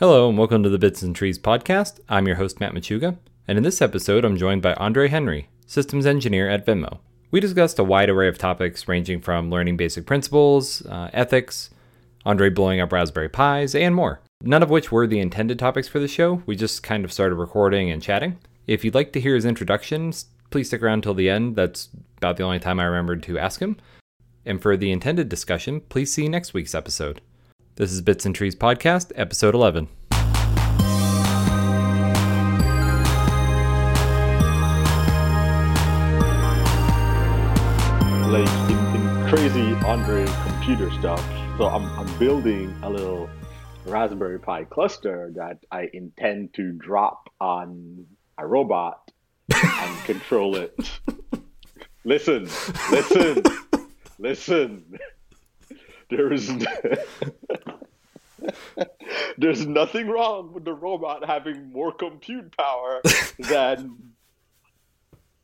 Hello, and welcome to the Bits and Trees podcast. I'm your host, Matt Machuga, and in this episode, I'm joined by Andre Henry, systems engineer at Venmo. We discussed a wide array of topics ranging from learning basic principles, uh, ethics, Andre blowing up Raspberry Pis, and more. None of which were the intended topics for the show. We just kind of started recording and chatting. If you'd like to hear his introduction, please stick around till the end. That's about the only time I remembered to ask him. And for the intended discussion, please see next week's episode. This is Bits and Trees Podcast, episode 11. like in, in crazy Andre computer stuff. So I'm, I'm building a little Raspberry Pi cluster that I intend to drop on a robot and control it. listen, listen, listen. There is there's nothing wrong with the robot having more compute power than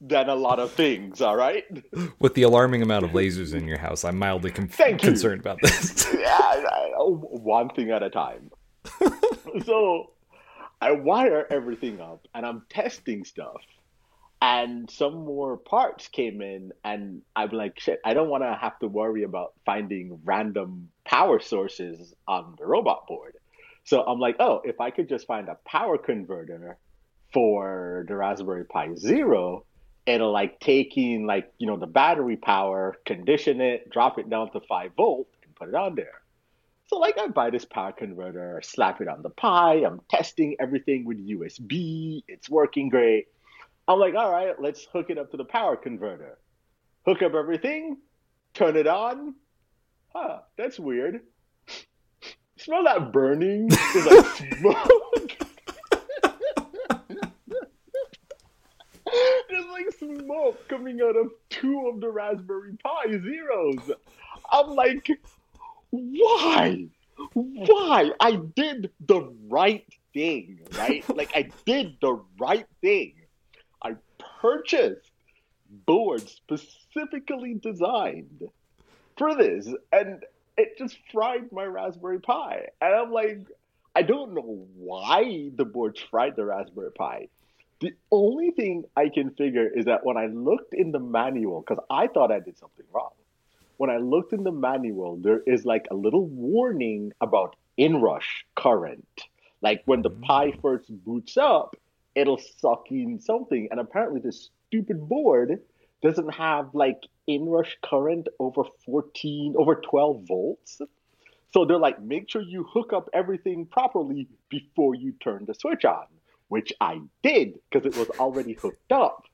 than a lot of things, all right? With the alarming amount of lasers in your house, I'm mildly con- Thank you. concerned about this. yeah, I- I- oh, one thing at a time. so I wire everything up and I'm testing stuff. And some more parts came in, and I'm like, shit, I don't want to have to worry about finding random power sources on the robot board. So I'm like, oh, if I could just find a power converter for the Raspberry Pi Zero, it'll like take in like, you know, the battery power, condition it, drop it down to five volt, and put it on there. So like I buy this power converter, slap it on the Pi, I'm testing everything with USB, it's working great. I'm like, all right, let's hook it up to the power converter. Hook up everything, turn it on. Huh, that's weird. Smell that burning? There's like smoke. There's like smoke coming out of two of the Raspberry Pi Zeros. I'm like, why? Why? I did the right thing, right? like I did the right thing. Purchased boards specifically designed for this, and it just fried my Raspberry Pi. And I'm like, I don't know why the boards fried the Raspberry Pi. The only thing I can figure is that when I looked in the manual, because I thought I did something wrong, when I looked in the manual, there is like a little warning about inrush current. Like when the mm. Pi first boots up, it'll suck in something. And apparently, this stupid board doesn't have like inrush current over 14, over 12 volts. So they're like, make sure you hook up everything properly before you turn the switch on, which I did because it was already hooked up.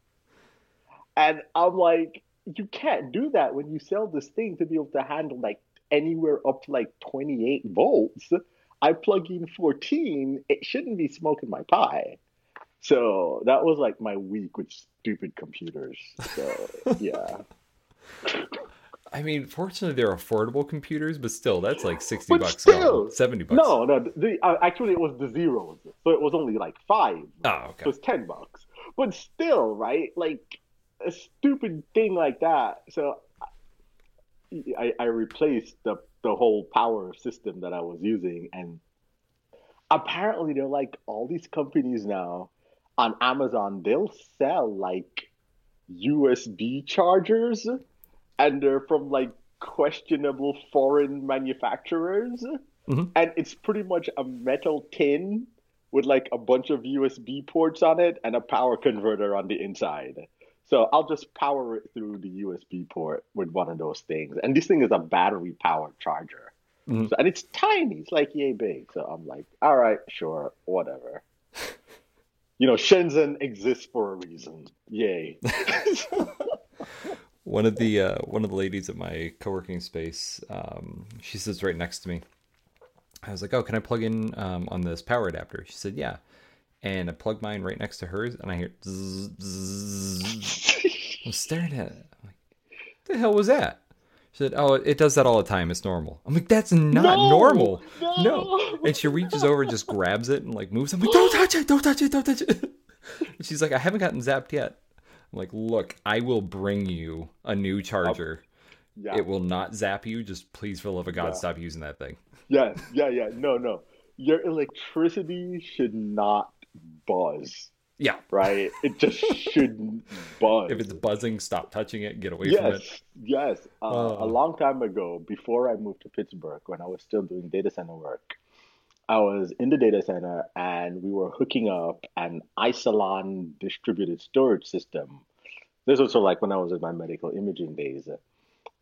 And I'm like, you can't do that when you sell this thing to be able to handle like anywhere up to like 28 volts. I plug in 14, it shouldn't be smoking my Pi. So that was like my week with stupid computers. So yeah. I mean, fortunately, they're affordable computers, but still, that's like 60 But bucks, still, gone, 70 bucks. No, no. The, uh, actually, it was the zeros, so it was only like five. Oh, It okay. was ten bucks, but still, right? Like a stupid thing like that. So I, I replaced the the whole power system that I was using, and apparently, they're like all these companies now on Amazon. They'll sell like USB chargers, and they're from like questionable foreign manufacturers Mhm. and it's pretty much a metal tin with like a bunch of USB ports on it and a power converter on the inside. So I'll just power it through the USB port with one of those things. And this thing is a battery powered charger. Mhm. So, and it's tiny, it's like yay big. So I'm like, all right, sure, whatever. you know, Shenzhen exists for a reason. Yay. One of the uh, one of the ladies at my co-working space, um, she sits right next to me. I was like, "Oh, can I plug in um, on this power adapter?" She said, "Yeah." And I plugged mine right next to hers, and I hear. Zzz, zzz. I'm staring at it. I'm like, What "The hell was that?" She said, "Oh, it does that all the time. It's normal." I'm like, "That's not No! normal." No! And she reaches over, and just grabs it, and like moves. I'm like, "Don't touch it! Don't touch it! Don't touch it!" And she's like, "I haven't gotten zapped yet." I'm like, "Look, I will bring you a new charger." Yeah. It will not zap you. Just please, for the love of God, Yeah. stop using that thing. Yeah, yeah, yeah. No, no. your electricity should not buzz, Yeah. right? It just shouldn't buzz. If it's buzzing, stop touching it. Get away yes, from it. yes. Uh, Oh. A long time ago, before I moved to Pittsburgh, when I was still doing data center work, I was in the data center and we were hooking up an Isilon distributed storage system. This was sort of like when I was in my medical imaging days.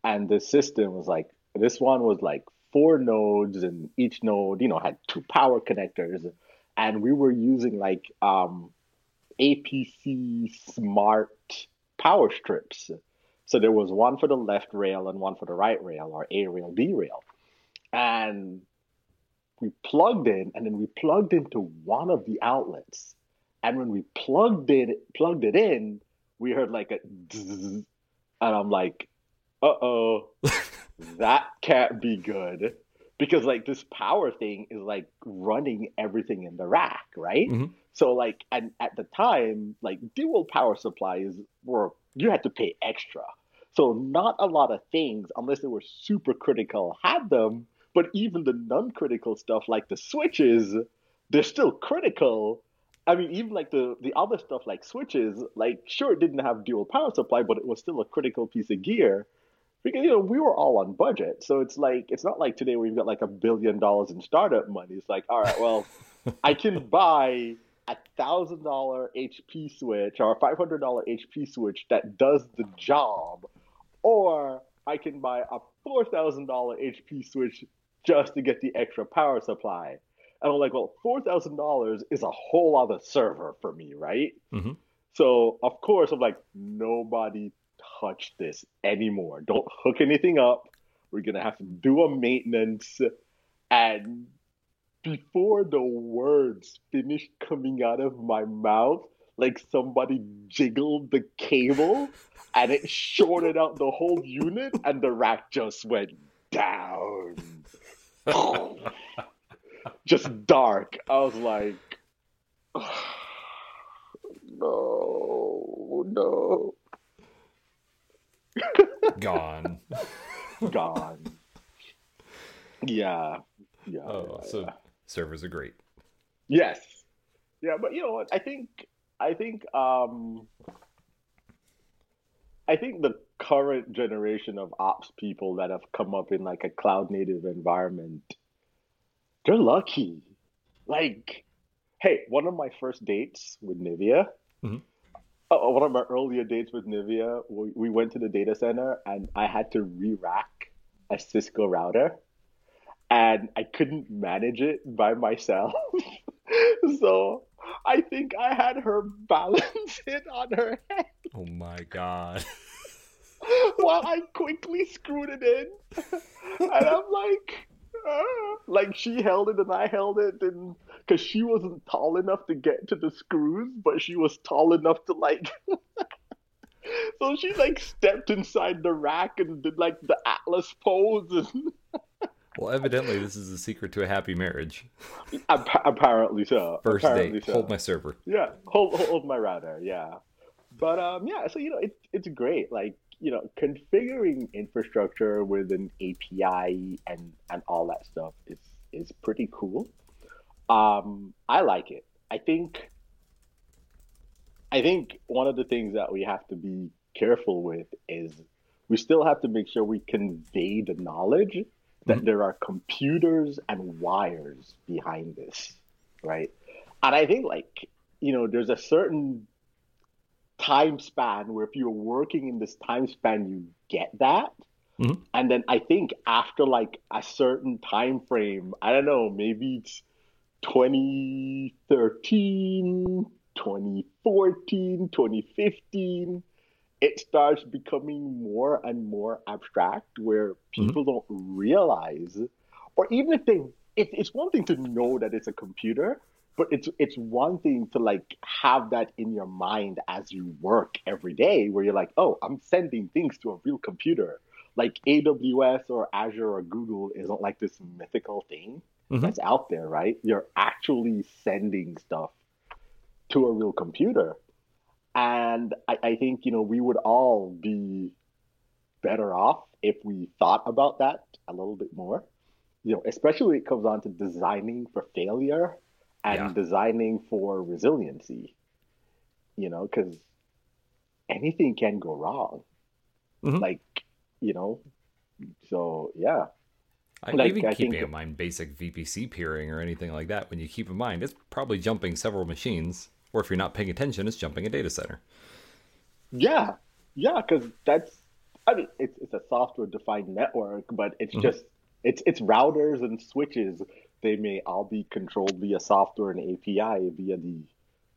And the system was like, this one was like four nodes, and each node, you know, had two power connectors. And we were using like um, APC smart power strips. So there was one for the left rail and one for the right rail, or A rail, B rail. And we plugged in, and then we plugged into one of the outlets. And when we plugged it, plugged it in, we heard like a and I'm like, uh oh, that can't be good. Because like this power thing is like running everything in the rack, right? Mhm. So like and at the time, like dual power supplies were you had to pay extra. So not a lot of things, unless they were super critical, had them. But even the non-critical stuff like the switches, they're still critical. I mean, even like the the other stuff like switches, like sure it didn't have dual power supply, but it was still a critical piece of gear because you know we were all on budget. So it's like it's not like today where you've got like a billion dollars in startup money. It's like, all right, well, I can buy a thousand dollar HP switch or a five hundred dollar HP switch that does the job, or I can buy a four thousand dollar HP switch just to get the extra power supply. And I'm like, well, four thousand dollars is a whole other server for me, right? Mhm. So of course I'm like, nobody touch this anymore. Don't hook anything up. We're gonna have to do a maintenance. And before the words finished coming out of my mouth, like somebody jiggled the cable and it shorted out the whole unit and the rack just went down. just dark. I was like, no, no, Gone. gone. Yeah, yeah. Oh, yeah, so yeah. servers are great. Yes. Yeah, but you know what? I think I think um I think the current generation of ops people that have come up in like a cloud native environment, they're lucky. Like, hey, one of my first dates with Nivea, Mhm. one of my earlier dates with Nivea, we, we went to the data center and I had to re-rack a Cisco router and I couldn't manage it by myself. so I think I had her balance it on her head Oh my god. while I quickly screwed it in. And I'm like, ah. like she held it and I held it, and because she wasn't tall enough to get to the screws, but she was tall enough to like. so she like stepped inside the rack and did like the Atlas pose and. Well, evidently, this is the secret to a happy marriage. Appa- apparently so. First apparently date, so. hold my server. Yeah, hold, hold my router. Yeah, but um, yeah. So you know, it's it's great. Like you know, configuring infrastructure with an API and and all that stuff is is pretty cool. Um, I like it. I think. I think one of the things that we have to be careful with is we still have to make sure we convey the knowledge that there are computers and wires behind this, right? And I think like you know, there's a certain time span where if you're working in this time span, you get that. Mhm. And then I think after like a certain time frame, I don't know, maybe it's 2013, 2014, 2015, it starts becoming more and more abstract where people don't realize, or even if they, it, it's one thing to know that it's a computer, but it's it's one thing to like have that in your mind as you work every day, where you're like, oh, I'm sending things to a real computer. Like AWS or Azure or Google isn't like this mythical thing Mhm. that's out there, right? You're actually sending stuff to a real computer. And I, I think, you know, we would all be better off if we thought about that a little bit more. you know, especially when it comes on to designing for failure and Yeah. designing for resiliency, you know, because anything can go wrong. Mhm. Like, you know, so yeah. I, Like, even keeping think- in mind basic VPC peering or anything like that, when you keep in mind, it's probably jumping several machines, or if you're not paying attention, it's jumping a data center. Yeah, yeah, because that's, I mean, it's it's a software defined network, but it's Mhm. just it's it's routers and switches. They may all be controlled via software and API via the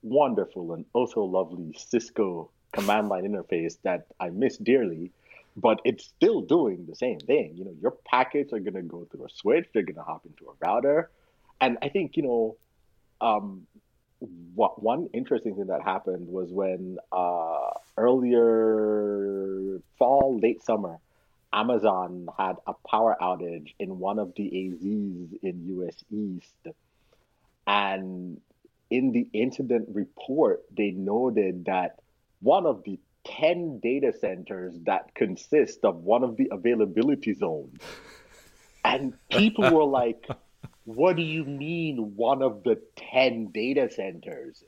wonderful and also lovely Cisco command line interface that I miss dearly, but it's still doing the same thing. You know, your packets are gonna go through a switch, they're gonna hop into a router, and I think you know, um, what one interesting thing that happened was when uh, earlier fall, late summer, Amazon had a power outage in one of the AZs in US East. And in the incident report, they noted that one of the 10 data centers that consist of one of the availability zones. And people were like, what do you mean one of the 10 data centers?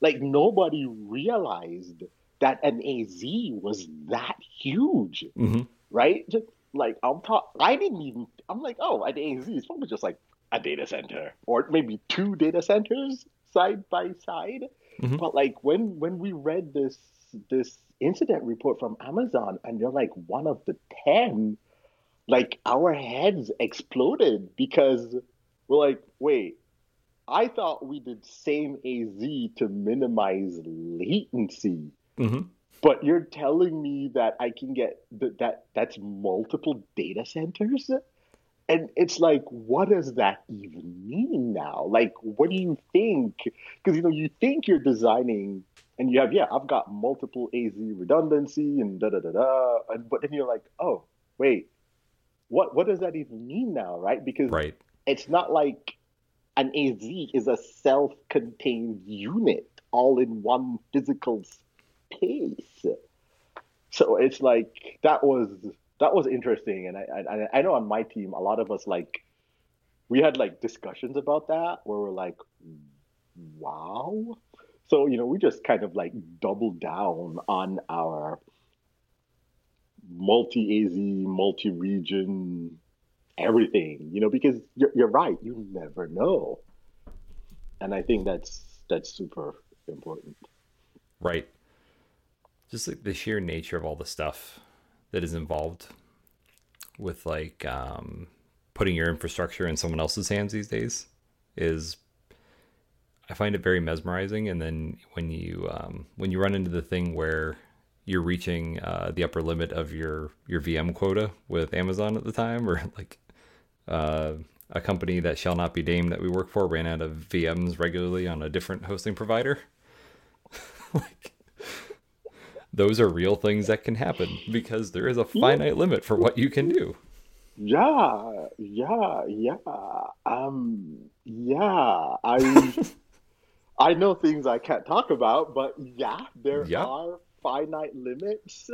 Like nobody realized that an AZ was that huge, Mm-hmm. Right? Just like I'm talk I didn't even I'm like, oh, an AZ is probably just like a data center or maybe two data centers side by side. Mhm. But like when when we read this this incident report from Amazon and they're like one of the 10 like our heads exploded because we're like, wait, I thought we did same AZ to minimize latency, Mm-hmm. But you're telling me that I can get that that that's multiple data centers? And it's like, what does that even mean now? Like, what do you think? Because you know, you think you're designing, and you have, yeah, I've got multiple AZ redundancy and da da da da, and but then you're like, oh, wait, what what does that even mean now, right? Because Right. it's not like an AZ is a self-contained unit all in one physical space. So it's like that was that was interesting, and I I, I know on my team a lot of us like we had like discussions about that where we're like, wow. So you know we just kind of like doubled down on our multi AZ, multi region everything, you know, because you're, you're right, you never know. And I think that's that's super important. Right. Just like the sheer nature of all the stuff that is involved with like um, putting your infrastructure in someone else's hands these days is I find it very mesmerizing. And then when you um, when you run into the thing where you're reaching uh, the upper limit of your your VM quota with Amazon at the time, or like uh, a company that shall not be named that we work for ran out of VMs regularly on a different hosting provider. like those are real things that can happen because there is a finite limit for what you can do. Yeah, yeah, yeah. Um, yeah. I I know things I can't talk about, but yeah, there Yeah. are finite limits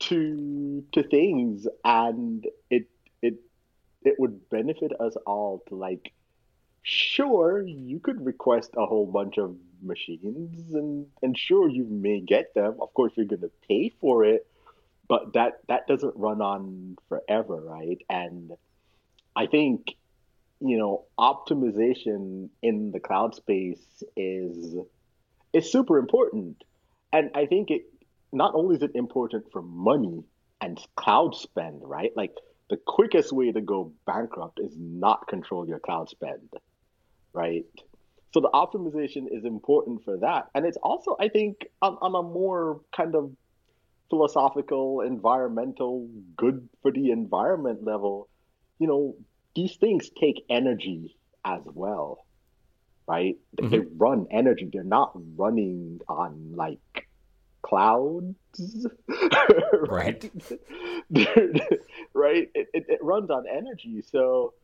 to to things, and it it it would benefit us all to like. Sure, you could request a whole bunch of machines, and and sure you may get them. Of course, you're going to pay for it, but that that doesn't run on forever, right? And I think you know optimization in the cloud space is is super important, and I think it not only is it important for money and cloud spend, right? Like the quickest way to go bankrupt is not control your cloud spend, right? So the optimization is important for that, and it's also I think on, on a more kind of philosophical, environmental, good for the environment level, you know, these things take energy as well, right? They- They run energy. They're not running on like clouds, right? Right? It, it, it runs on energy. So,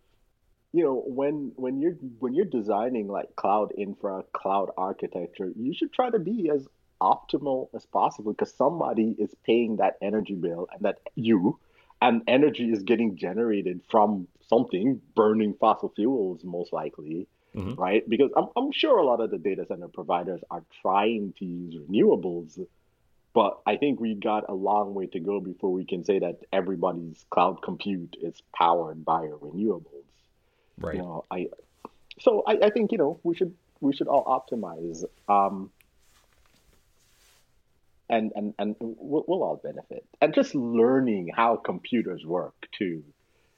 you know, when when you're when you're designing like cloud infra, cloud architecture, you should try to be as optimal as possible because somebody is paying that energy bill and that you and energy is getting generated from something, burning fossil fuels most likely, Mhm. right? Because I'm, I'm sure a lot of the data center providers are trying to use renewables, but I think we got a long way to go before we can say that everybody's cloud compute is powered by renewables. Right. You know, I so I, I think you know we should we should all optimize. Um, and and and we'll, we'll all benefit. And just learning how computers work too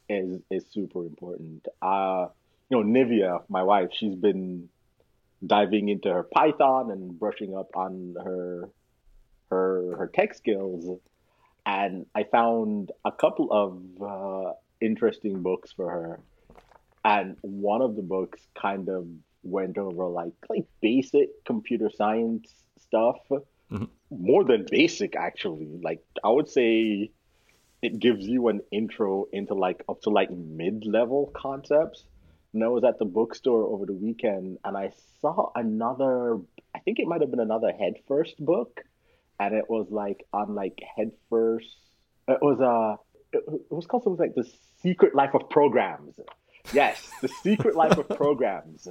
is is super important. Uh, you know, Nivea, my wife, she's been diving into her Python and brushing up on her her her tech skills, and I found a couple of uh, interesting books for her. And one of the books kind of went over like like basic computer science stuff. Mhm. more than basic actually. Like i would say it gives you an intro into like up to like mid-level concepts. And i was at the bookstore over the weekend and i saw another i think it might have been another head first book. And it was like on like head first it was uh it, it was called something like the secret life of programs yes the secret life of programs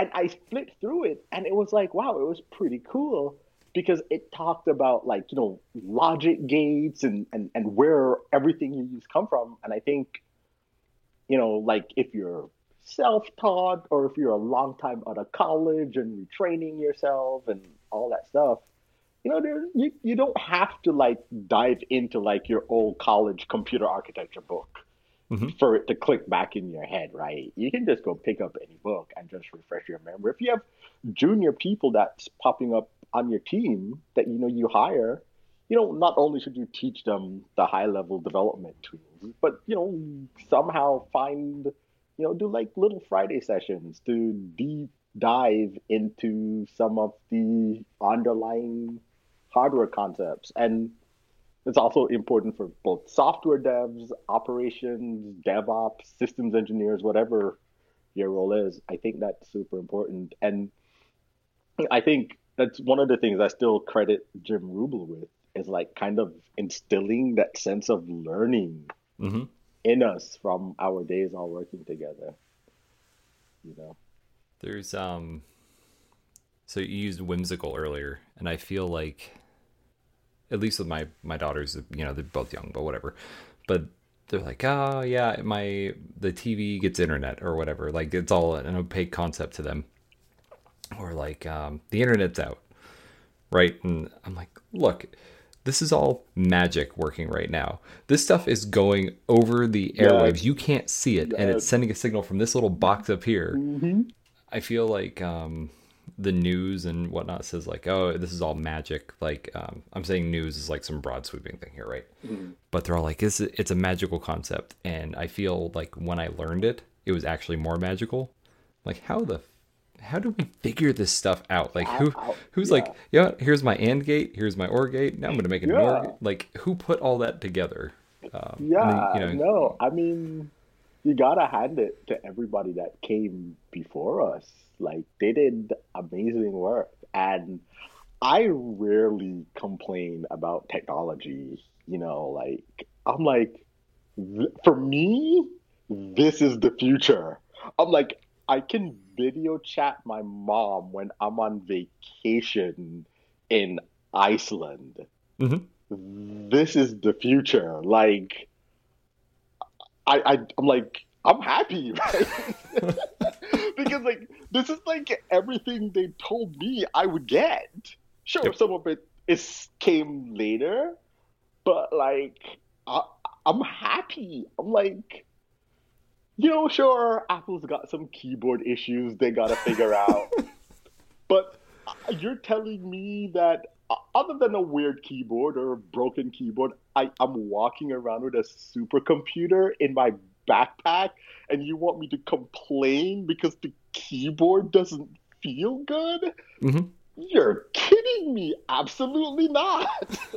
and I flipped through it and it was like, wow, it was pretty cool because it talked about like, you know, logic gates and, and, and where everything you use come from. And I think, you know, like if you're self-taught or if you're a long time out of college and retraining yourself and all that stuff, you know, there you, you don't have to like dive into like your old college computer architecture book Mhm. for it to click back in your head, right? You can just go pick up any book and just refresh your memory. If you have junior people that's popping up on your team that you know you hire, you know, not only should you teach them the high level development tools, but you know, somehow find, you know, do like little Friday sessions to deep dive into some of the underlying hardware concepts and it's also important for both software devs, operations, DevOps, systems engineers, whatever your role is. I think that's super important. And I think that's one of the things I still credit Jim Rubel with is like kind of instilling that sense of learning hmm in us from our days all working together. You know? There's um so you used whimsical earlier and I feel like at least with my my daughters, you know, they're both young, but whatever. But they're like, "Oh, yeah, my the TV gets internet or whatever." Like it's all an opaque concept to them. Or like um the internet's out. Right? And I'm like, "Look, this is all magic working right now. This stuff is going over the airwaves. You can't see it, and it's sending a signal from this little box up here. Mm-hmm. I feel like um, the news and whatnot says like, oh, this is all magic. Like um, I'm saying, news is like some broad sweeping thing here, right? But they're all like, it's it's a magical concept, and I feel like when I learned it, it was actually more magical. Like how the how do we figure this stuff out? Like who who's yeah. like, yeah, here's my AND gate, here's my OR gate. Now I'm gonna make an Yeah. OR. Like who put all that together? Um, Yeah, then, you know, no, I mean, you gotta hand it to everybody that came before us. Like they did amazing work, and I rarely complain about technology. You know, like I'm like, for me, this is the future. I'm like, I can video chat my mom when I'm on vacation in Iceland Mhm. this is the future. Like, I, I I'm like, I'm happy, right? because like this is like everything they told me I would get. Sure, Yep. some of it is came later, but like, I, I'm happy. I'm like, you know, sure, Apple's got some keyboard issues they gotta figure out, but uh, you're telling me that uh, other than a weird keyboard or a broken keyboard, I, I'm walking around with a supercomputer in my backpack, and you want me to complain because the keyboard doesn't feel good? Mhm. You're kidding me! Absolutely not.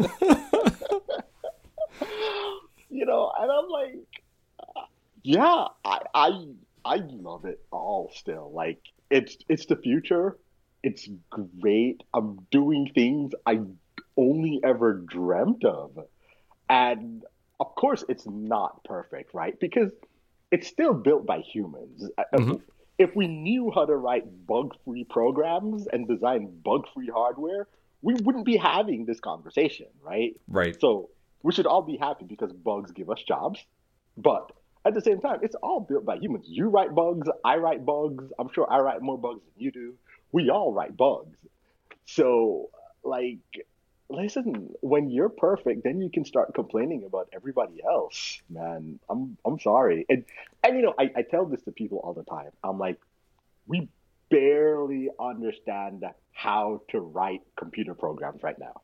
you know, and I'm like, yeah, I, I, I love it all still. Like, it's it's the future. It's great. I'm doing things I only ever dreamt of. And of course, it's not perfect, right? Because it's still built by humans. Uh, Mhm. If we knew how to write bug-free programs and design bug-free hardware, we wouldn't be having this conversation, right? Right. So we should all be happy because bugs give us jobs. But at the same time, it's all built by humans. You write bugs, I write bugs. I'm sure I write more bugs than you do. We all write bugs. So, like, listen, when you're perfect, then you can start complaining about everybody else, man. I'm I'm sorry. And and you know, I, I tell this to people all the time. I'm like, we barely understand how to write computer programs right now.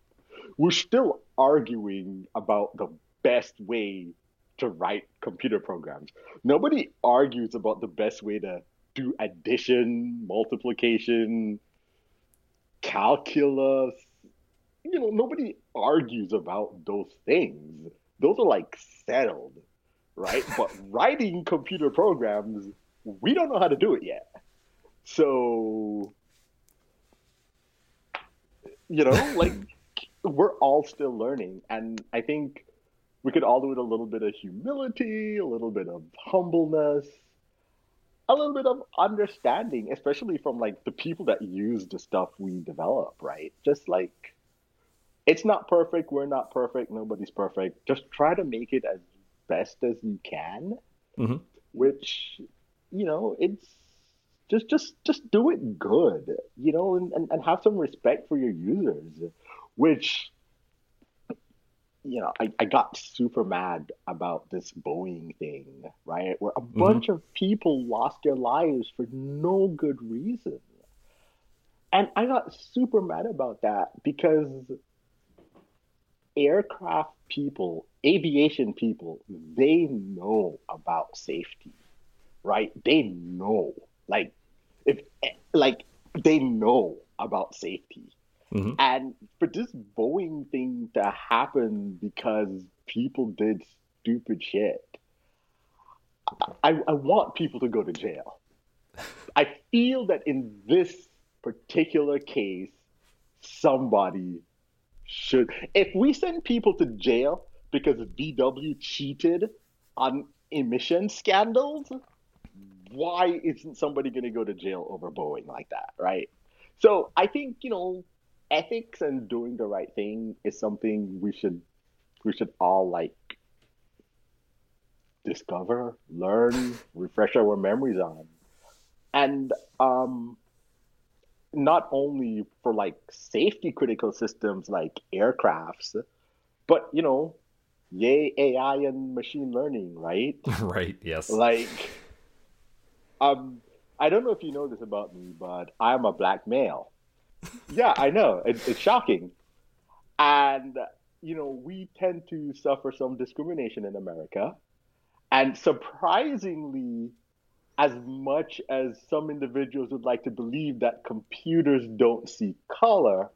We're still arguing about the best way to write computer programs. Nobody argues about the best way to do addition, multiplication, calculus. You know, nobody argues about those things. Those are like settled, right? but writing computer programs, we don't know how to do it yet. So, you know, like we're all still learning. And I think we could all do it a little bit of humility, a little bit of humbleness, a little bit of understanding, especially from like the people that use the stuff we develop, right? Just like it's not perfect, we're not perfect, nobody's perfect. Just try to make it as best as you can, Mhm. which you know, it's just just just do it good, you know, and, and, and have some respect for your users, which you know, I, I got super mad about this Boeing thing, right? Where a bunch of people lost their lives for no good reason. And I got super mad about that because aircraft people, aviation people, they know about safety, right? They know. Like, if, like, they know about safety. Mhm. And for this Boeing thing to happen because people did stupid shit, I, I want people to go to jail. I feel that in this particular case, somebody should. If we send people to jail because VW cheated on emission scandals, why isn't somebody going to go to jail over Boeing like that, right? So I think you know ethics and doing the right thing is something we should we should all like discover, learn, refresh our memories on. And um not only for like safety critical systems like aircrafts, but you know, yay AI and machine learning, right? right. Yes. Like um I don't know if you know this about me, but I'm a black male. Yeah, I know. It, it's shocking. And, you know, we tend to suffer some discrimination in America. And surprisingly, as much as some individuals would like to believe that computers don't see color,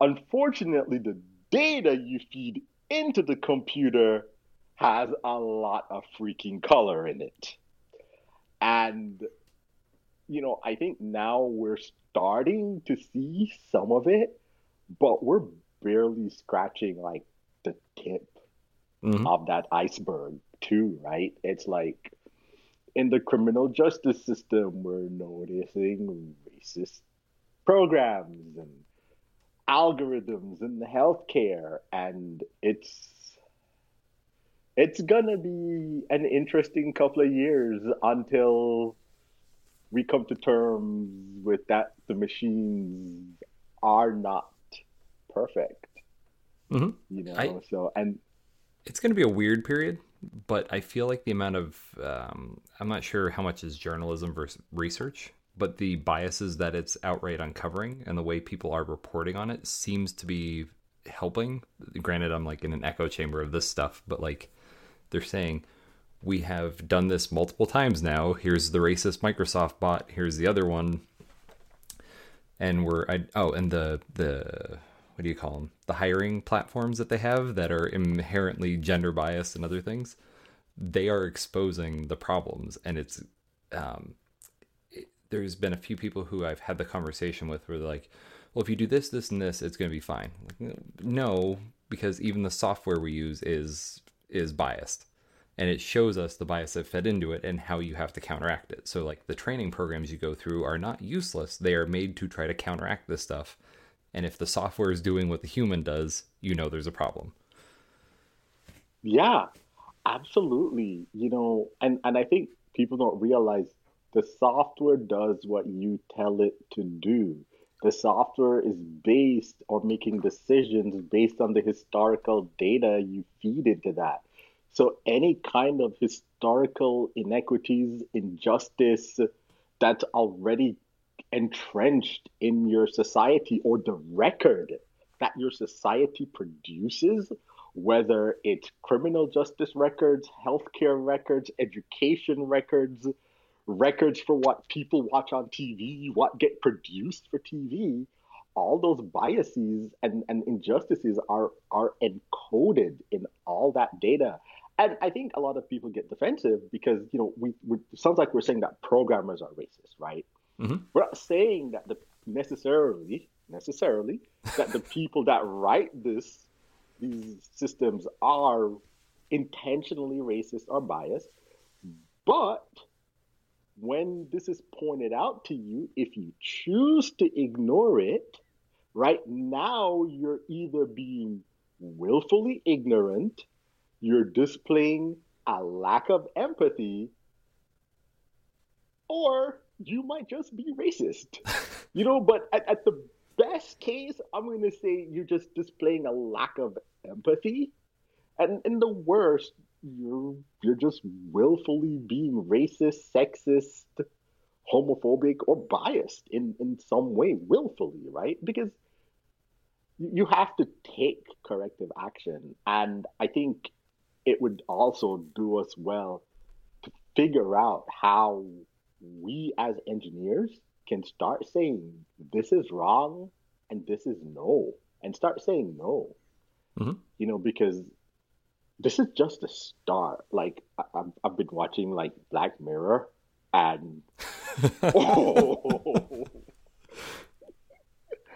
unfortunately, the data you feed into the computer has a lot of freaking color in it. And you know, I think now we're starting to see some of it, but we're barely scratching like the tip Mhm. of that iceberg, too, right? It's like in the criminal justice system, we're noticing racist programs and algorithms in the healthcare, and it's it's gonna be an interesting couple of years until we come to terms with that the machines are not perfect. Mhm. You know, I- so and it's going to be a weird period, but I feel like the amount of um, I'm not sure how much is journalism versus research, but the biases that it's outright uncovering and the way people are reporting on it seems to be helping. Granted, I'm like in an echo chamber of this stuff, but like they're saying we have done this multiple times now. Here's the racist Microsoft bot. Here's the other one, and we're I, oh, and the the what do you call them? The hiring platforms that they have that are inherently gender biased and other things. They are exposing the problems, and it's um, it, there's been a few people who I've had the conversation with where they're like, well, if you do this, this, and this, it's going to be fine. Like, no, because even the software we use is is biased, and it shows us the bias that fed into it and how you have to counteract it. So like the training programs you go through are not useless. They are made to try to counteract this stuff. And if the software is doing what the human does, you know there's a problem. Yeah, absolutely. You know, and and I think people don't realize the software does what you tell it to do. The software is based on making decisions based on the historical data you feed into that. So any kind of historical inequities, injustice that's already entrenched in your society or the record that your society produces, whether it's criminal justice records, healthcare records, education records, records for what people watch on TV, what get produced for TV, all those biases and, and injustices are are encoded in all that data. And I think a lot of people get defensive because you know we, we sounds like we're saying that programmers are racist, right? Mm-hmm. We're not saying that the necessarily necessarily that the people that write this these systems are intentionally racist or biased, but when this is pointed out to you, if you choose to ignore it, right now you're either being willfully ignorant, you're displaying a lack of empathy, or you might just be racist. you know, but at, at the best case, I'm going to say you're just displaying a lack of empathy. And in the worst, you're you're just willfully being racist, sexist, homophobic, or biased in in some way, willfully, right? Because you have to take corrective action, and I think it would also do us well to figure out how we as engineers can start saying this is wrong and this is no, and start saying no. Mm-hmm. You know, because this is just a start. Like I, have I've been watching like Black Mirror, and oh,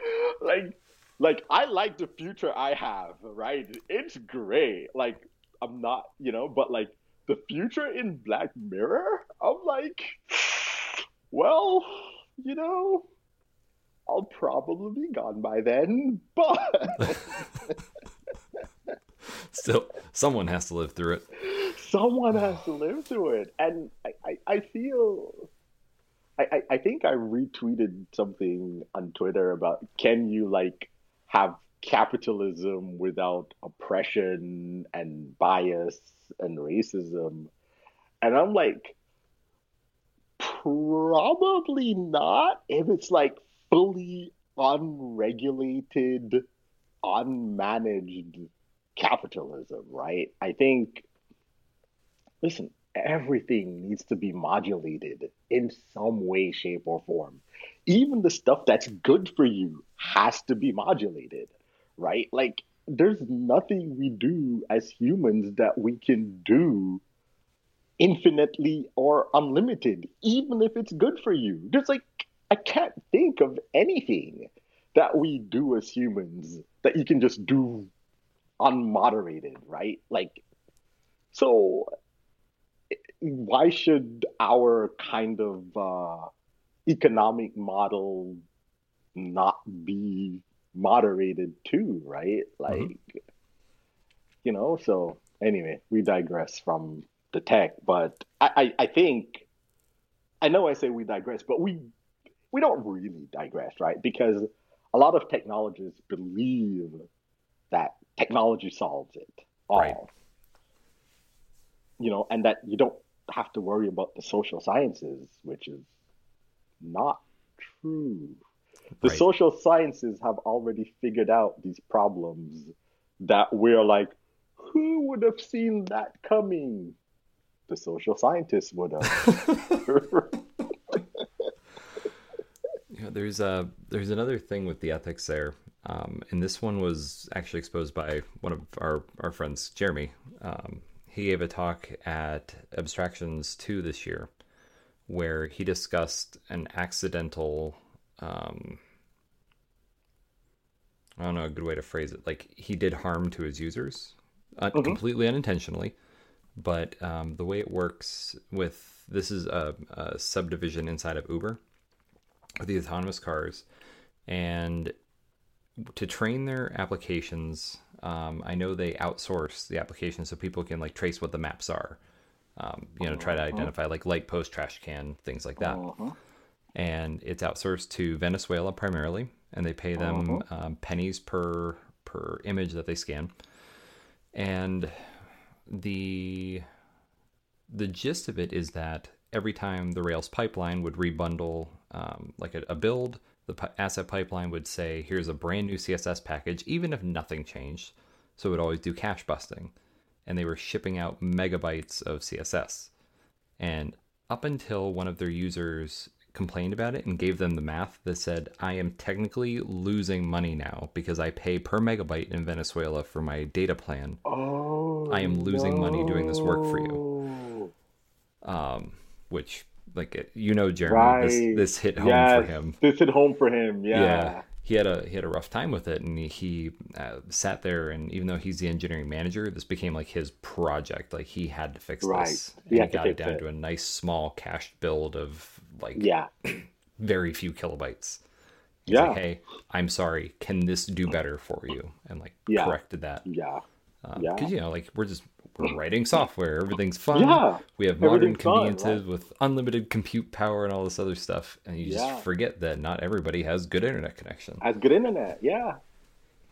like like I like the future I have. Right, it's great. Like I'm not, you know, but like the future in Black Mirror, I'm like, well, you know, I'll probably be gone by then, but still someone has to live through it someone has to live through it and i, I, I feel I, I think I retweeted something on Twitter about can you like have capitalism without oppression and bias and racism? And I'm like, probably not if it's like fully unregulated, unmanaged capitalism, right? I think, listen, everything needs to be modulated in some way, shape, or form. Even the stuff that's good for you has to be modulated, right? Like, there's nothing we do as humans that we can do infinitely or unlimited, even if it's good for you. There's like, I can't think of anything that we do as humans that you can just do unmoderated, right? Like, so why should our kind of uh, economic model not be moderated too, right? Mm-hmm. Like, mm-hmm. you know, so anyway, we digress from the tech, but I, I, I think, I know I say we digress, but we, we don't really digress, right? Because a lot of technologists believe that technology solves it all. Right. You know, and that you don't have to worry about the social sciences, which is not true. The right. social sciences have already figured out these problems that we're like, who would have seen that coming? The social scientists would have. yeah, there's a there's another thing with the ethics there um, and this one was actually exposed by one of our, our friends, Jeremy. Um, he gave a talk at Abstractions 2 this year where he discussed an accidental. Um, I don't know a good way to phrase it. Like he did harm to his users, uh, mm-hmm. completely unintentionally, but um, the way it works with this is a, a subdivision inside of Uber, the autonomous cars, and to train their applications, um, I know they outsource the application so people can like trace what the maps are. Um, you know, try to Uh-huh. identify like light post, trash can, things like that. Uh-huh. And it's outsourced to Venezuela primarily, and they pay them Uh-huh. um, pennies per per image that they scan. And the the gist of it is that every time the Rails pipeline would rebundle um, like a, a build, the asset pipeline would say, "Here's a brand new CSS package," even if nothing changed. So it would always do cache busting, and they were shipping out megabytes of CSS. And up until one of their users complained about it and gave them the math that said, I am technically losing money now because I pay per megabyte in Venezuela for my data plan. Oh, I am losing money doing this work for you. Um, which, like, it- you know, Jeremy, this, Right. this hit home yes, for him. This hit home for him. Yeah. yeah. he had a he had a rough time with it, and he, he uh, sat there. And even though he's the engineering manager, this became like his project. Like he had to fix Right. this. He And to got it down it. to a nice small cached build of like Yeah. very few kilobytes. Yeah. like, hey, I'm sorry. Can this do better for you? And like Yeah. corrected that. Yeah. Um, Yeah. Because you know, like we're just we're writing software. Everything's fun. Yeah. We have modern Everything's fun, conveniences with unlimited compute power and all this other stuff. And you just forget that not everybody has good internet connection. Has good internet. Yeah.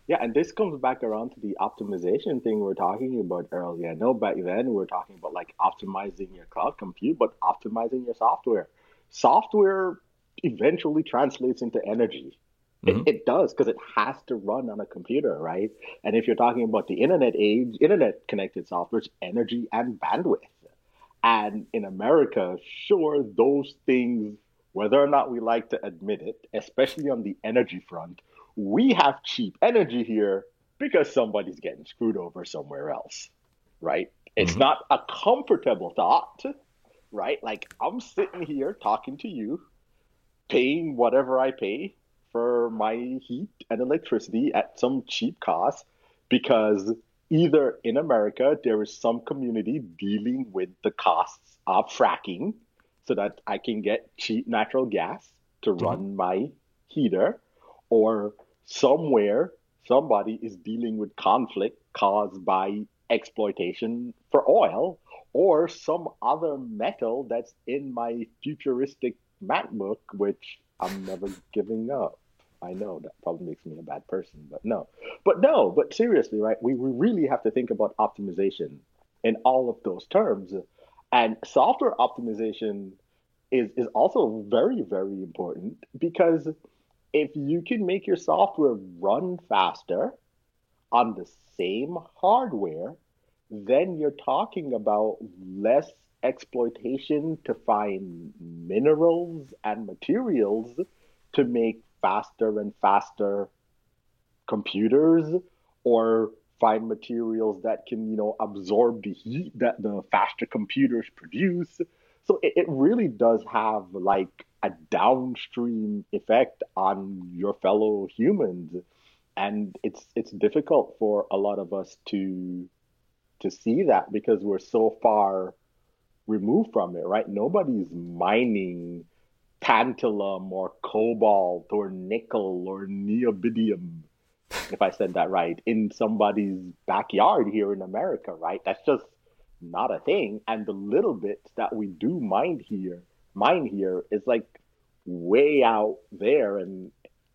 Yeah, and this comes back around to the optimization thing we're talking about earlier. I know back then we were talking about like optimizing your cloud compute, but optimizing your software. Software eventually translates into energy. Mhm. It, it does because it has to run on a computer, right? And if you're talking about the internet age, internet connected software, it's energy and bandwidth. And in America, sure, those things, whether or not we like to admit it, especially on the energy front, we have cheap energy here because somebody's getting screwed over somewhere else, right? It's Mhm. not a comfortable thought, right? Like I'm sitting here talking to you, paying whatever I pay for my heat and electricity at some cheap cost because either in America there is some community dealing with the costs of fracking so that I can get cheap natural gas to mm-hmm. run my heater, or somewhere somebody is dealing with conflict caused by exploitation for oil or some other metal that's in my futuristic MacBook, which I'm never giving up. I know that probably makes me a bad person, but no. But no, but seriously, right? We, we really have to think about optimization in all of those terms. And software optimization is, is also very, very important because if you can make your software run faster on the same hardware, then you're talking about less exploitation to find minerals and materials to make faster and faster computers or find materials that can you know absorb the heat that the faster computers produce. So it, it really does have like a downstream effect on your fellow humans. And it's it's difficult for a lot of us to to see that because we're so far removed from it right? Nobody's mining tantalum or cobalt or nickel or neobidium if i said that right in somebody's backyard here in america right? That's just not a thing. And the little bits that we do mine here mine here is like way out there and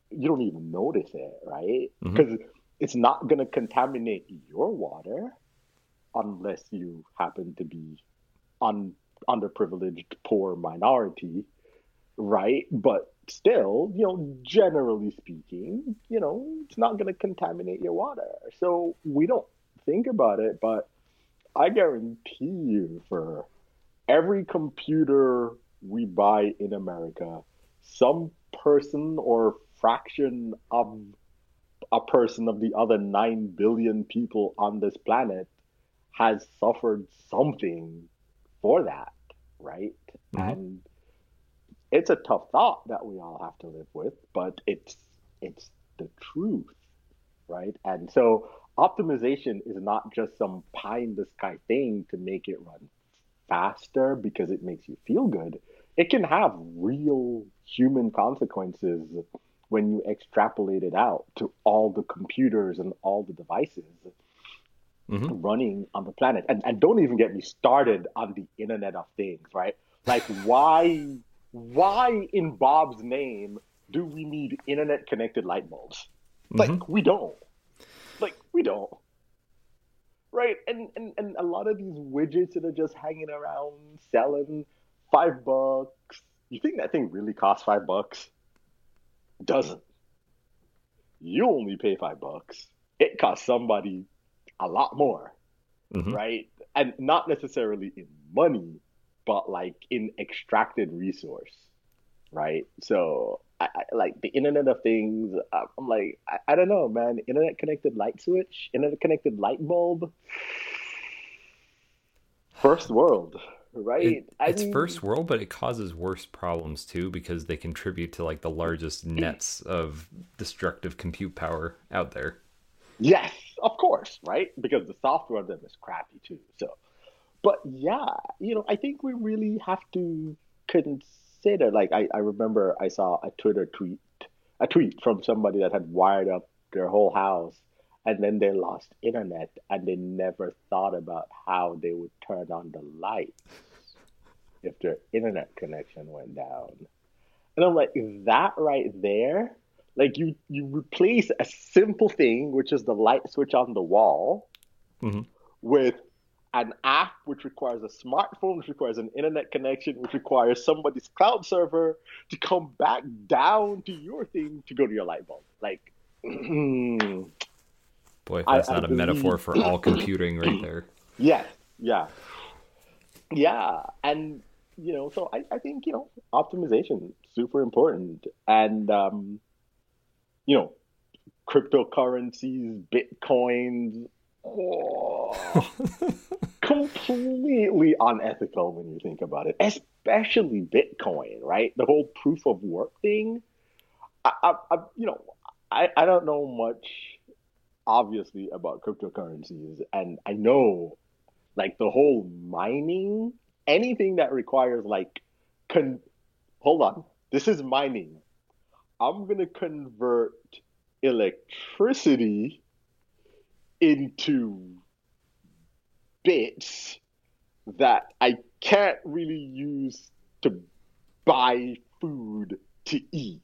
you don't even notice it right? Mhm. because it's not going to contaminate your water unless you happen to be un underprivileged poor minority right? But still you know generally speaking you know it's not going to contaminate your water. So we don't think about it but i guarantee you for every computer we buy in america some person or fraction of a person of the other 9 billion people on this planet has suffered something for that right Mhm. and it's a tough thought that we all have to live with but it's it's the truth right and so optimization is not just some pie in the sky thing to make it run faster because it makes you feel good. It can have real human consequences when you extrapolate it out to all the computers and all the devices mm-hmm. running on the planet. And, and don't even get me started on the Internet of Things, right? Like, why, why in Bob's name do we need internet connected light bulbs? Like, mm-hmm. we don't. Like, we don't. Right? And, and, and a lot of these widgets that are just hanging around selling five bucks. You think that thing really costs five bucks? doesn't. You only pay five bucks. It costs somebody a lot more, mm-hmm. right? And not necessarily in money, but like in extracted resource, right? So, I, I, like the Internet of Things, I'm like, I, I don't know, man. Internet connected light switch, internet connected light bulb. First world right? It, it's mean, first world, but it causes worse problems too because they contribute to like the largest nets of destructive compute power out there. Yes, of course, right? Because the software of them is crappy too. So, but yeah, you know, I think we really have to consider. Like, I, I remember I saw a Twitter tweet, a tweet from somebody that had wired up their whole house and then they lost internet and they never thought about how they would turn on the lights if their internet connection went down. And I'm like, that right there, like you you replace a simple thing, which is the light switch on the wall, mm-hmm. with an app which requires a smartphone, which requires an internet connection, which requires somebody's cloud server to come back down to your thing to go to your light bulb. Like Boy, if that's I, not I a believe... metaphor for all computing right there. Yeah, yeah. Yeah. And you know, so I, I think, you know, optimization super important. And um, you know, cryptocurrencies, bitcoins, oh, completely unethical when you think about it, especially Bitcoin, right? The whole proof of work thing. I, I, I you know, I, I don't know much obviously about cryptocurrencies and I know like the whole mining anything that requires like con hold on this is mining i'm going to convert electricity into bits that i can't really use to buy food to eat.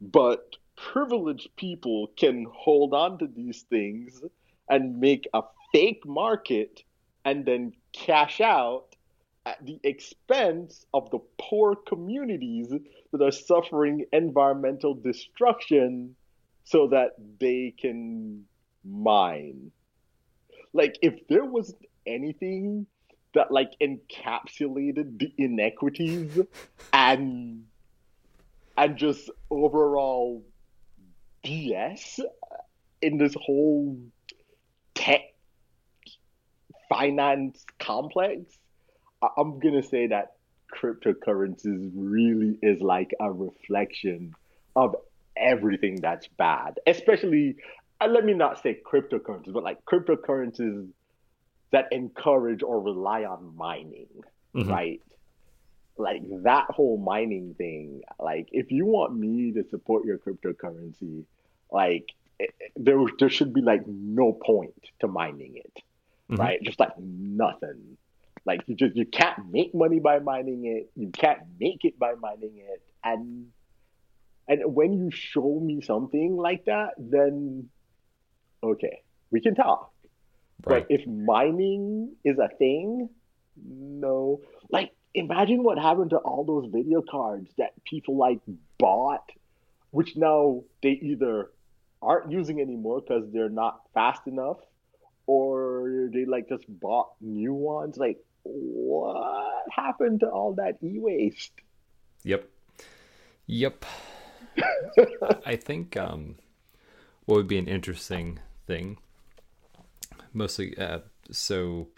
But privileged people can hold on to these things and make a fake market and then cash out at the expense of the poor communities that are suffering environmental destruction so that they can mine. Like, if there was anything that like encapsulated the inequities and and just overall BS in this whole tech finance complex, I'm gonna say that cryptocurrencies really is like a reflection of everything that's bad, especially. And let me not say cryptocurrencies, but like cryptocurrencies that encourage or rely on mining, mm-hmm. right? Like that whole mining thing. Like, if you want me to support your cryptocurrency, like it, there there should be like no point to mining it, mm-hmm. right? Just like nothing. Like you just you can't make money by mining it. You can't make it by mining it. And and when you show me something like that, then okay, we can talk. Right. But if mining is a thing, no. Like imagine what happened to all those video cards that people like bought, which now they either aren't using anymore because they're not fast enough, or they like just bought new ones. Like what happened to all that e-waste? Yep. Yep. I think um, what would be an interesting thing, mostly, uh, so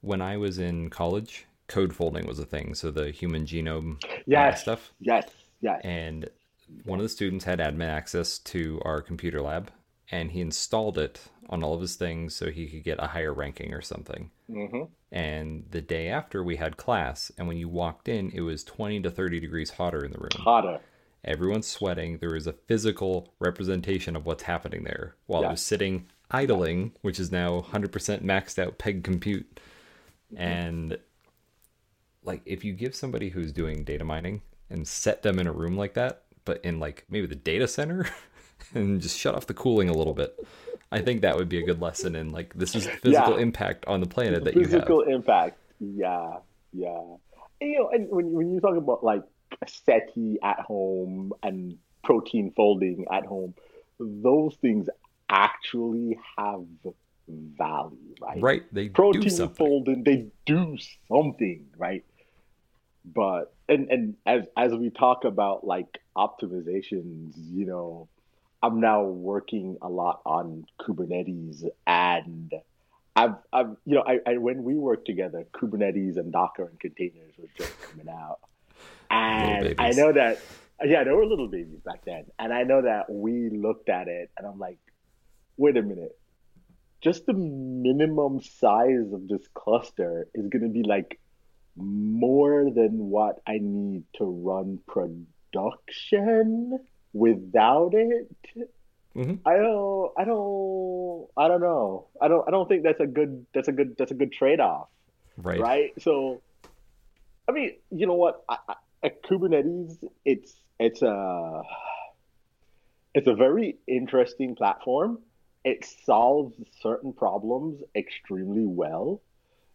when I was in college, code folding was a thing. So the human genome uh, yes. stuff. Yes. Yes. And one of the students had admin access to our computer lab and he installed it on all of his things so he could get a higher ranking or something. Mm-hmm. And the day after, we had class, and when you walked in, it was 20 to 30 degrees hotter in the room. Hotter. Everyone's sweating. There is a physical representation of what's happening there while Yeah. it was sitting idling, which is now 100% maxed out peg compute. And like, if you give somebody who's doing data mining and set them in a room like that, but in like maybe the data center and just shut off the cooling a little bit, I think that would be a good lesson in like, this is the physical Yeah. impact on the planet that you have. Physical impact. Yeah, yeah. And, you know, and when when you talk about like a SETI at home and protein folding at home, those things actually have value, right? Right. They do protein folding, they do something, right? But and and as as we talk about like optimizations, you know, I'm now working a lot on Kubernetes and I've I've you know I, I when we worked together, Kubernetes and Docker and containers was just coming out. And I know that yeah, they were little babies back then. And I know that we looked at it and I'm like, wait a minute. Just the minimum size of this cluster is gonna be like more than what I need to run production without it. Mhm. I don't I don't I don't know. I don't I don't think that's a good that's a good that's a good trade-off, Right. right? So I mean, you know what? I, I, at Kubernetes, it's it's a it's a very interesting platform. It solves certain problems extremely well.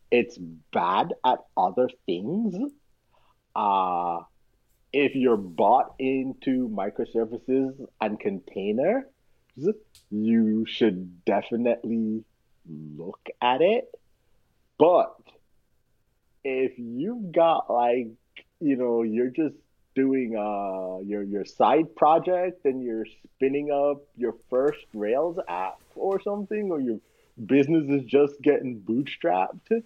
It's bad at other things. Uh, if you're bought into microservices and containers, you should definitely look at it. But if you've got like, you know, you're just doing uh your your side project and you're spinning up your first Rails app or something, or your business is just getting bootstrapped,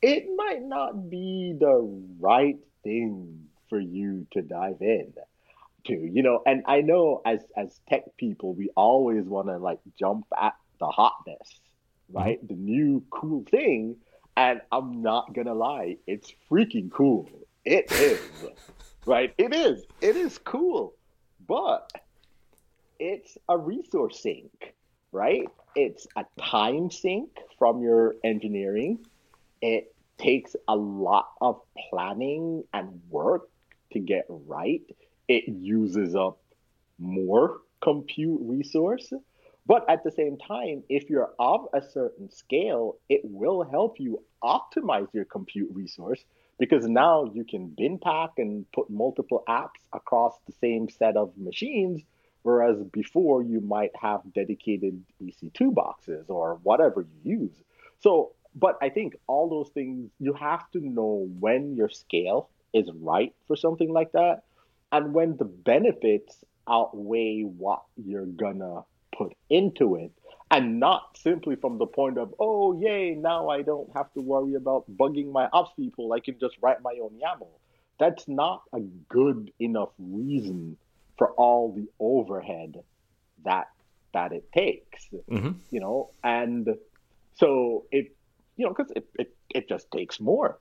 it might not be the right thing for you to dive in to you know and i know as as tech people we always want to like jump at the hotness mm-hmm. right? The new cool thing and i'm not gonna lie it's freaking cool. It is right? It is it is cool but it's a resource sink right? It's a time sink from your engineering. It takes a lot of planning and work to get right. It uses up more compute resource. But at the same time, if you're of a certain scale, it will help you optimize your compute resource because now you can bin pack and put multiple apps across the same set of machines. Whereas before, you might have dedicated EC2 boxes or whatever you use. So, but I think all those things, you have to know when your scale is right for something like that. And when the benefits outweigh what you're gonna put into it and not simply from the point of oh yay now i don't have to worry about bugging my ops people i can just write my own yaml. That's not a good enough reason for all the overhead that that it takes Mhm. you know? And so it you know because it, it it just takes more.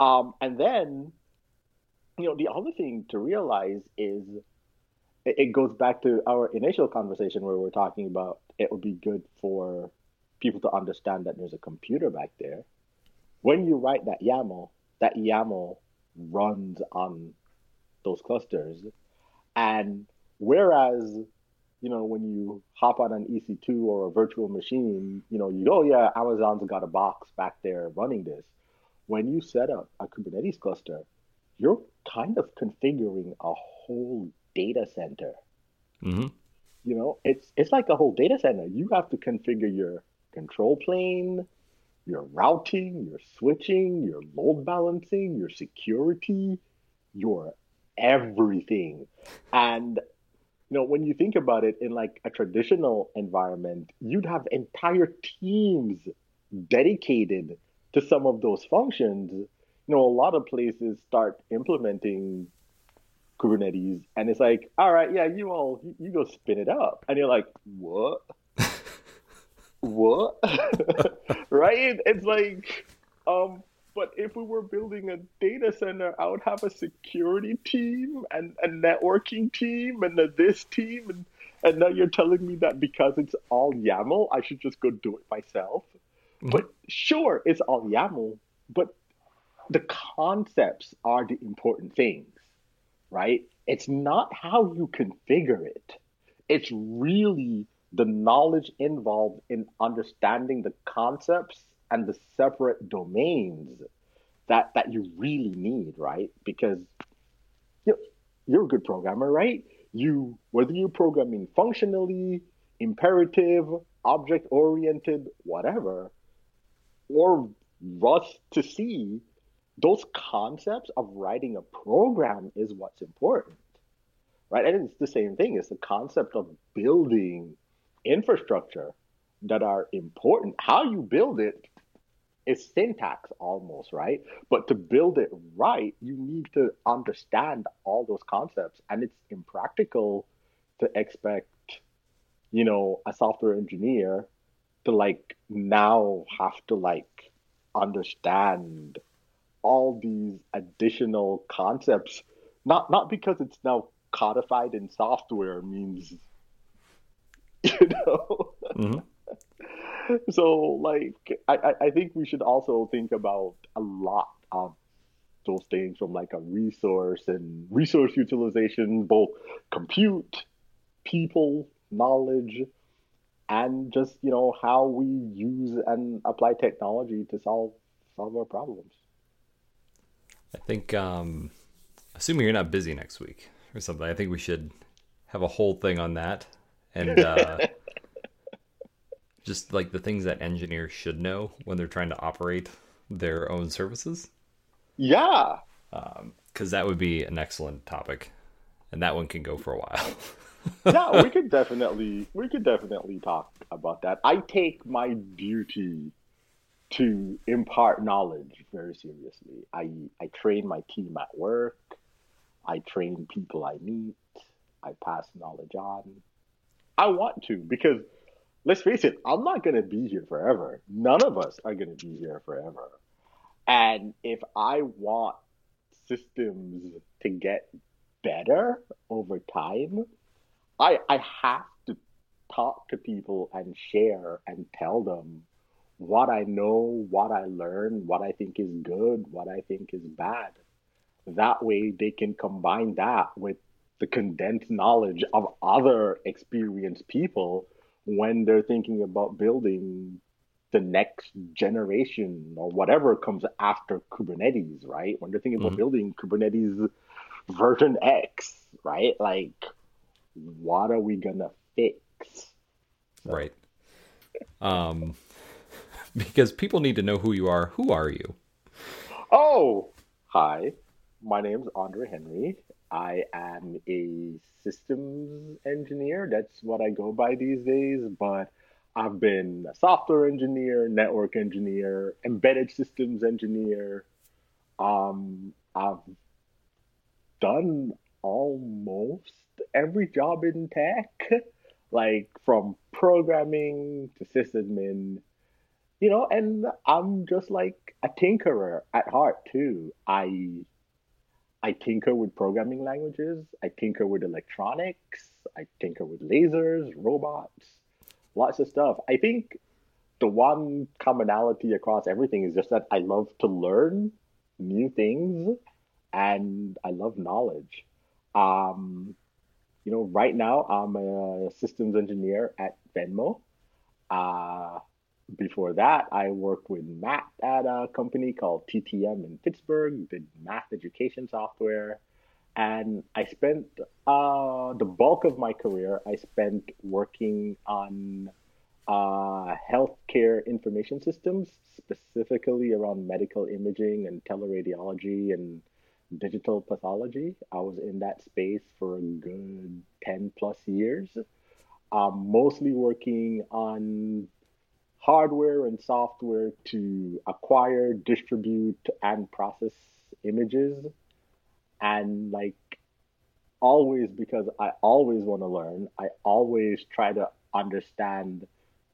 Um and then you know the other thing to realize is it, goes back to our initial conversation where we're talking about it would be good for people to understand that there's a computer back there. When you write that yaml that yaml runs on those clusters. And whereas you know when you hop on an ec2 or a virtual machine you know you go oh yeah amazon's got a box back there running this. When you set up a kubernetes cluster you're kind of configuring a whole data center. Mhm. you know it's it's like a whole data center. You have to configure your control plane your routing your switching your load balancing your security your everything. And you know when you think about it in like a traditional environment you'd have entire teams dedicated to some of those functions you know a lot of places start implementing kubernetes and it's like all right yeah you all you, you go spin it up and you're like what what? right? It's like, um, but if we were building a data center, I would have a security team and a networking team and a this team. And, and now you're telling me that because it's all YAML, I should just go do it myself. Mm-hmm. But sure, it's all YAML, but the concepts are the important things, right? It's not how you configure it. It's really the knowledge involved in understanding the concepts and the separate domains that that you really need, right? Because you know, you're a good programmer, right? You whether you're programming functionally, imperative, object oriented, whatever, or Rust to C, those concepts of writing a program is what's important, right? And it's the same thing. It's the concept of building infrastructure that are important. How you build it is syntax almost, right? But to build it right, you need to understand all those concepts. And it's impractical to expect, you know, a software engineer to like now have to like understand all these additional concepts. Not not because it's now codified in software means you know. Mm-hmm. so like I, I think we should also think about a lot of those things from like a resource and resource utilization, both compute, people, knowledge, and just you know how we use and apply technology to solve solve our problems. I think, um, assuming you're not busy next week or something, I think we should have a whole thing on that and uh, just like the things that engineers should know when they're trying to operate their own services. Yeah, because um, that would be an excellent topic, and that one can go for a while. yeah, we could definitely we could definitely talk about that. I take my duty to impart knowledge very seriously. I I train my team at work. I train people I meet. I pass knowledge on. I want to because let's face it, I'm not going to be here forever. None of us are going to be here forever. And if I want systems to get better over time, I I have to talk to people and share and tell them what I know, what I learn, what I think is good, what I think is bad. That way they can combine that with the condensed knowledge of other experienced people when they're thinking about building the next generation or whatever comes after Kubernetes, right? When they're thinking mm-hmm. about building Kubernetes version X, right? Like, what are we gonna fix? Right. Um, because people need to know who you are. Who are you? Oh, hi. My name is André Henry, I am a systems engineer. That's what I go by these days. But I've been a software engineer, network engineer, embedded systems engineer. Um, I've done almost every job in tech, like from programming to sysadmin, you know, and I'm just like a tinkerer at heart too. I I tinker with programming languages. I tinker with electronics. I tinker with lasers, robots, lots of stuff. I think the one commonality across everything is just that I love to learn new things and I love knowledge. Um, you know, right now I'm a systems engineer at Venmo. Uh, before that, I worked with Matt at a company called TTM in Pittsburgh, did math education software. And I spent uh, the bulk of my career, I spent working on uh, healthcare information systems, specifically around medical imaging and teleradiology and digital pathology. I was in that space for a good 10 plus years, um, mostly working on hardware and software to acquire, distribute, and process images. And like always, because I always want to learn, I always try to understand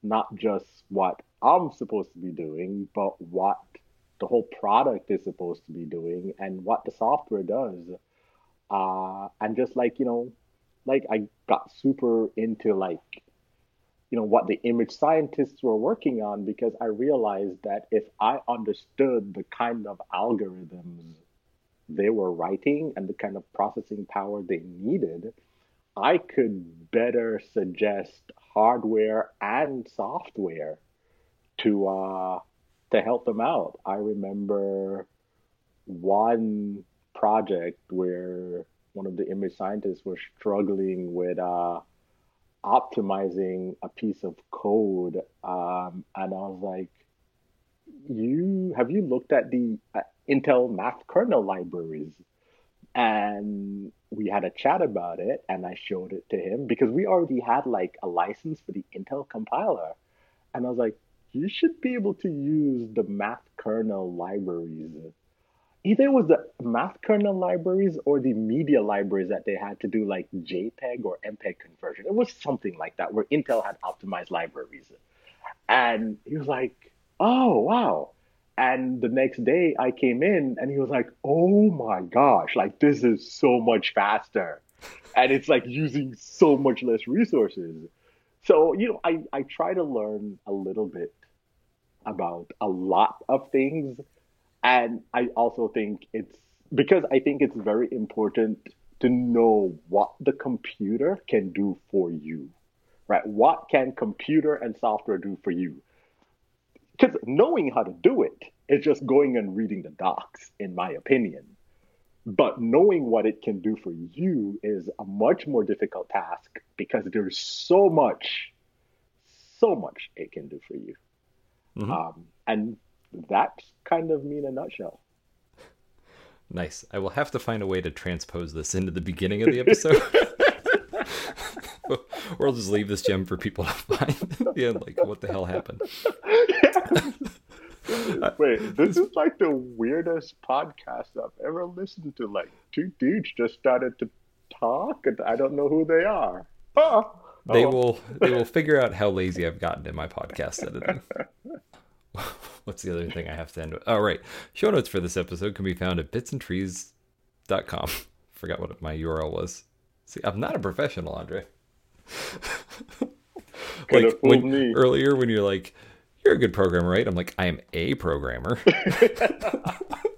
not just what I'm supposed to be doing, but what the whole product is supposed to be doing and what the software does. Uh, and just like, you know, like I got super into like, you know, what the image scientists were working on because I realized that if I understood the kind of algorithms they were writing and the kind of processing power they needed, I could better suggest hardware and software to uh, to help them out. I remember one project where one of the image scientists was struggling with uh, optimizing a piece of code, um, and I was like, "You have you looked at the uh, Intel math kernel libraries?" And we had a chat about it, and I showed it to him because we already had like a license for the Intel compiler, and I was like, "You should be able to use the math kernel libraries." Either it was the math kernel libraries or the media libraries that they had to do like JPEG or MPEG conversion. It was something like that where Intel had optimized libraries. And he was like, oh, wow. And the next day I came in and he was like, oh my gosh, like this is so much faster. And it's like using so much less resources. So, you know, I, I try to learn a little bit about a lot of things and I also think it's because I think it's very important to know what the computer can do for you, right? What can computer and software do for you? Because knowing how to do it is just going and reading the docs, in my opinion. But knowing what it can do for you is a much more difficult task because there's so much, so much it can do for you. Mm-hmm. Um, and that's kind of me in a nutshell. Nice. I will have to find a way to transpose this into the beginning of the episode. or I'll just leave this gem for people to find. yeah, like what the hell happened? Wait, this is like the weirdest podcast I've ever listened to. Like two dudes just started to talk, and I don't know who they are. Oh, they oh. will. They will figure out how lazy I've gotten in my podcast editing. What's the other thing I have to end with? Oh, right. Show notes for this episode can be found at bitsandtrees.com. Forgot what my URL was. See, I'm not a professional, André. like when, me. earlier when you're like, you're a good programmer, right? I'm like, I am a programmer.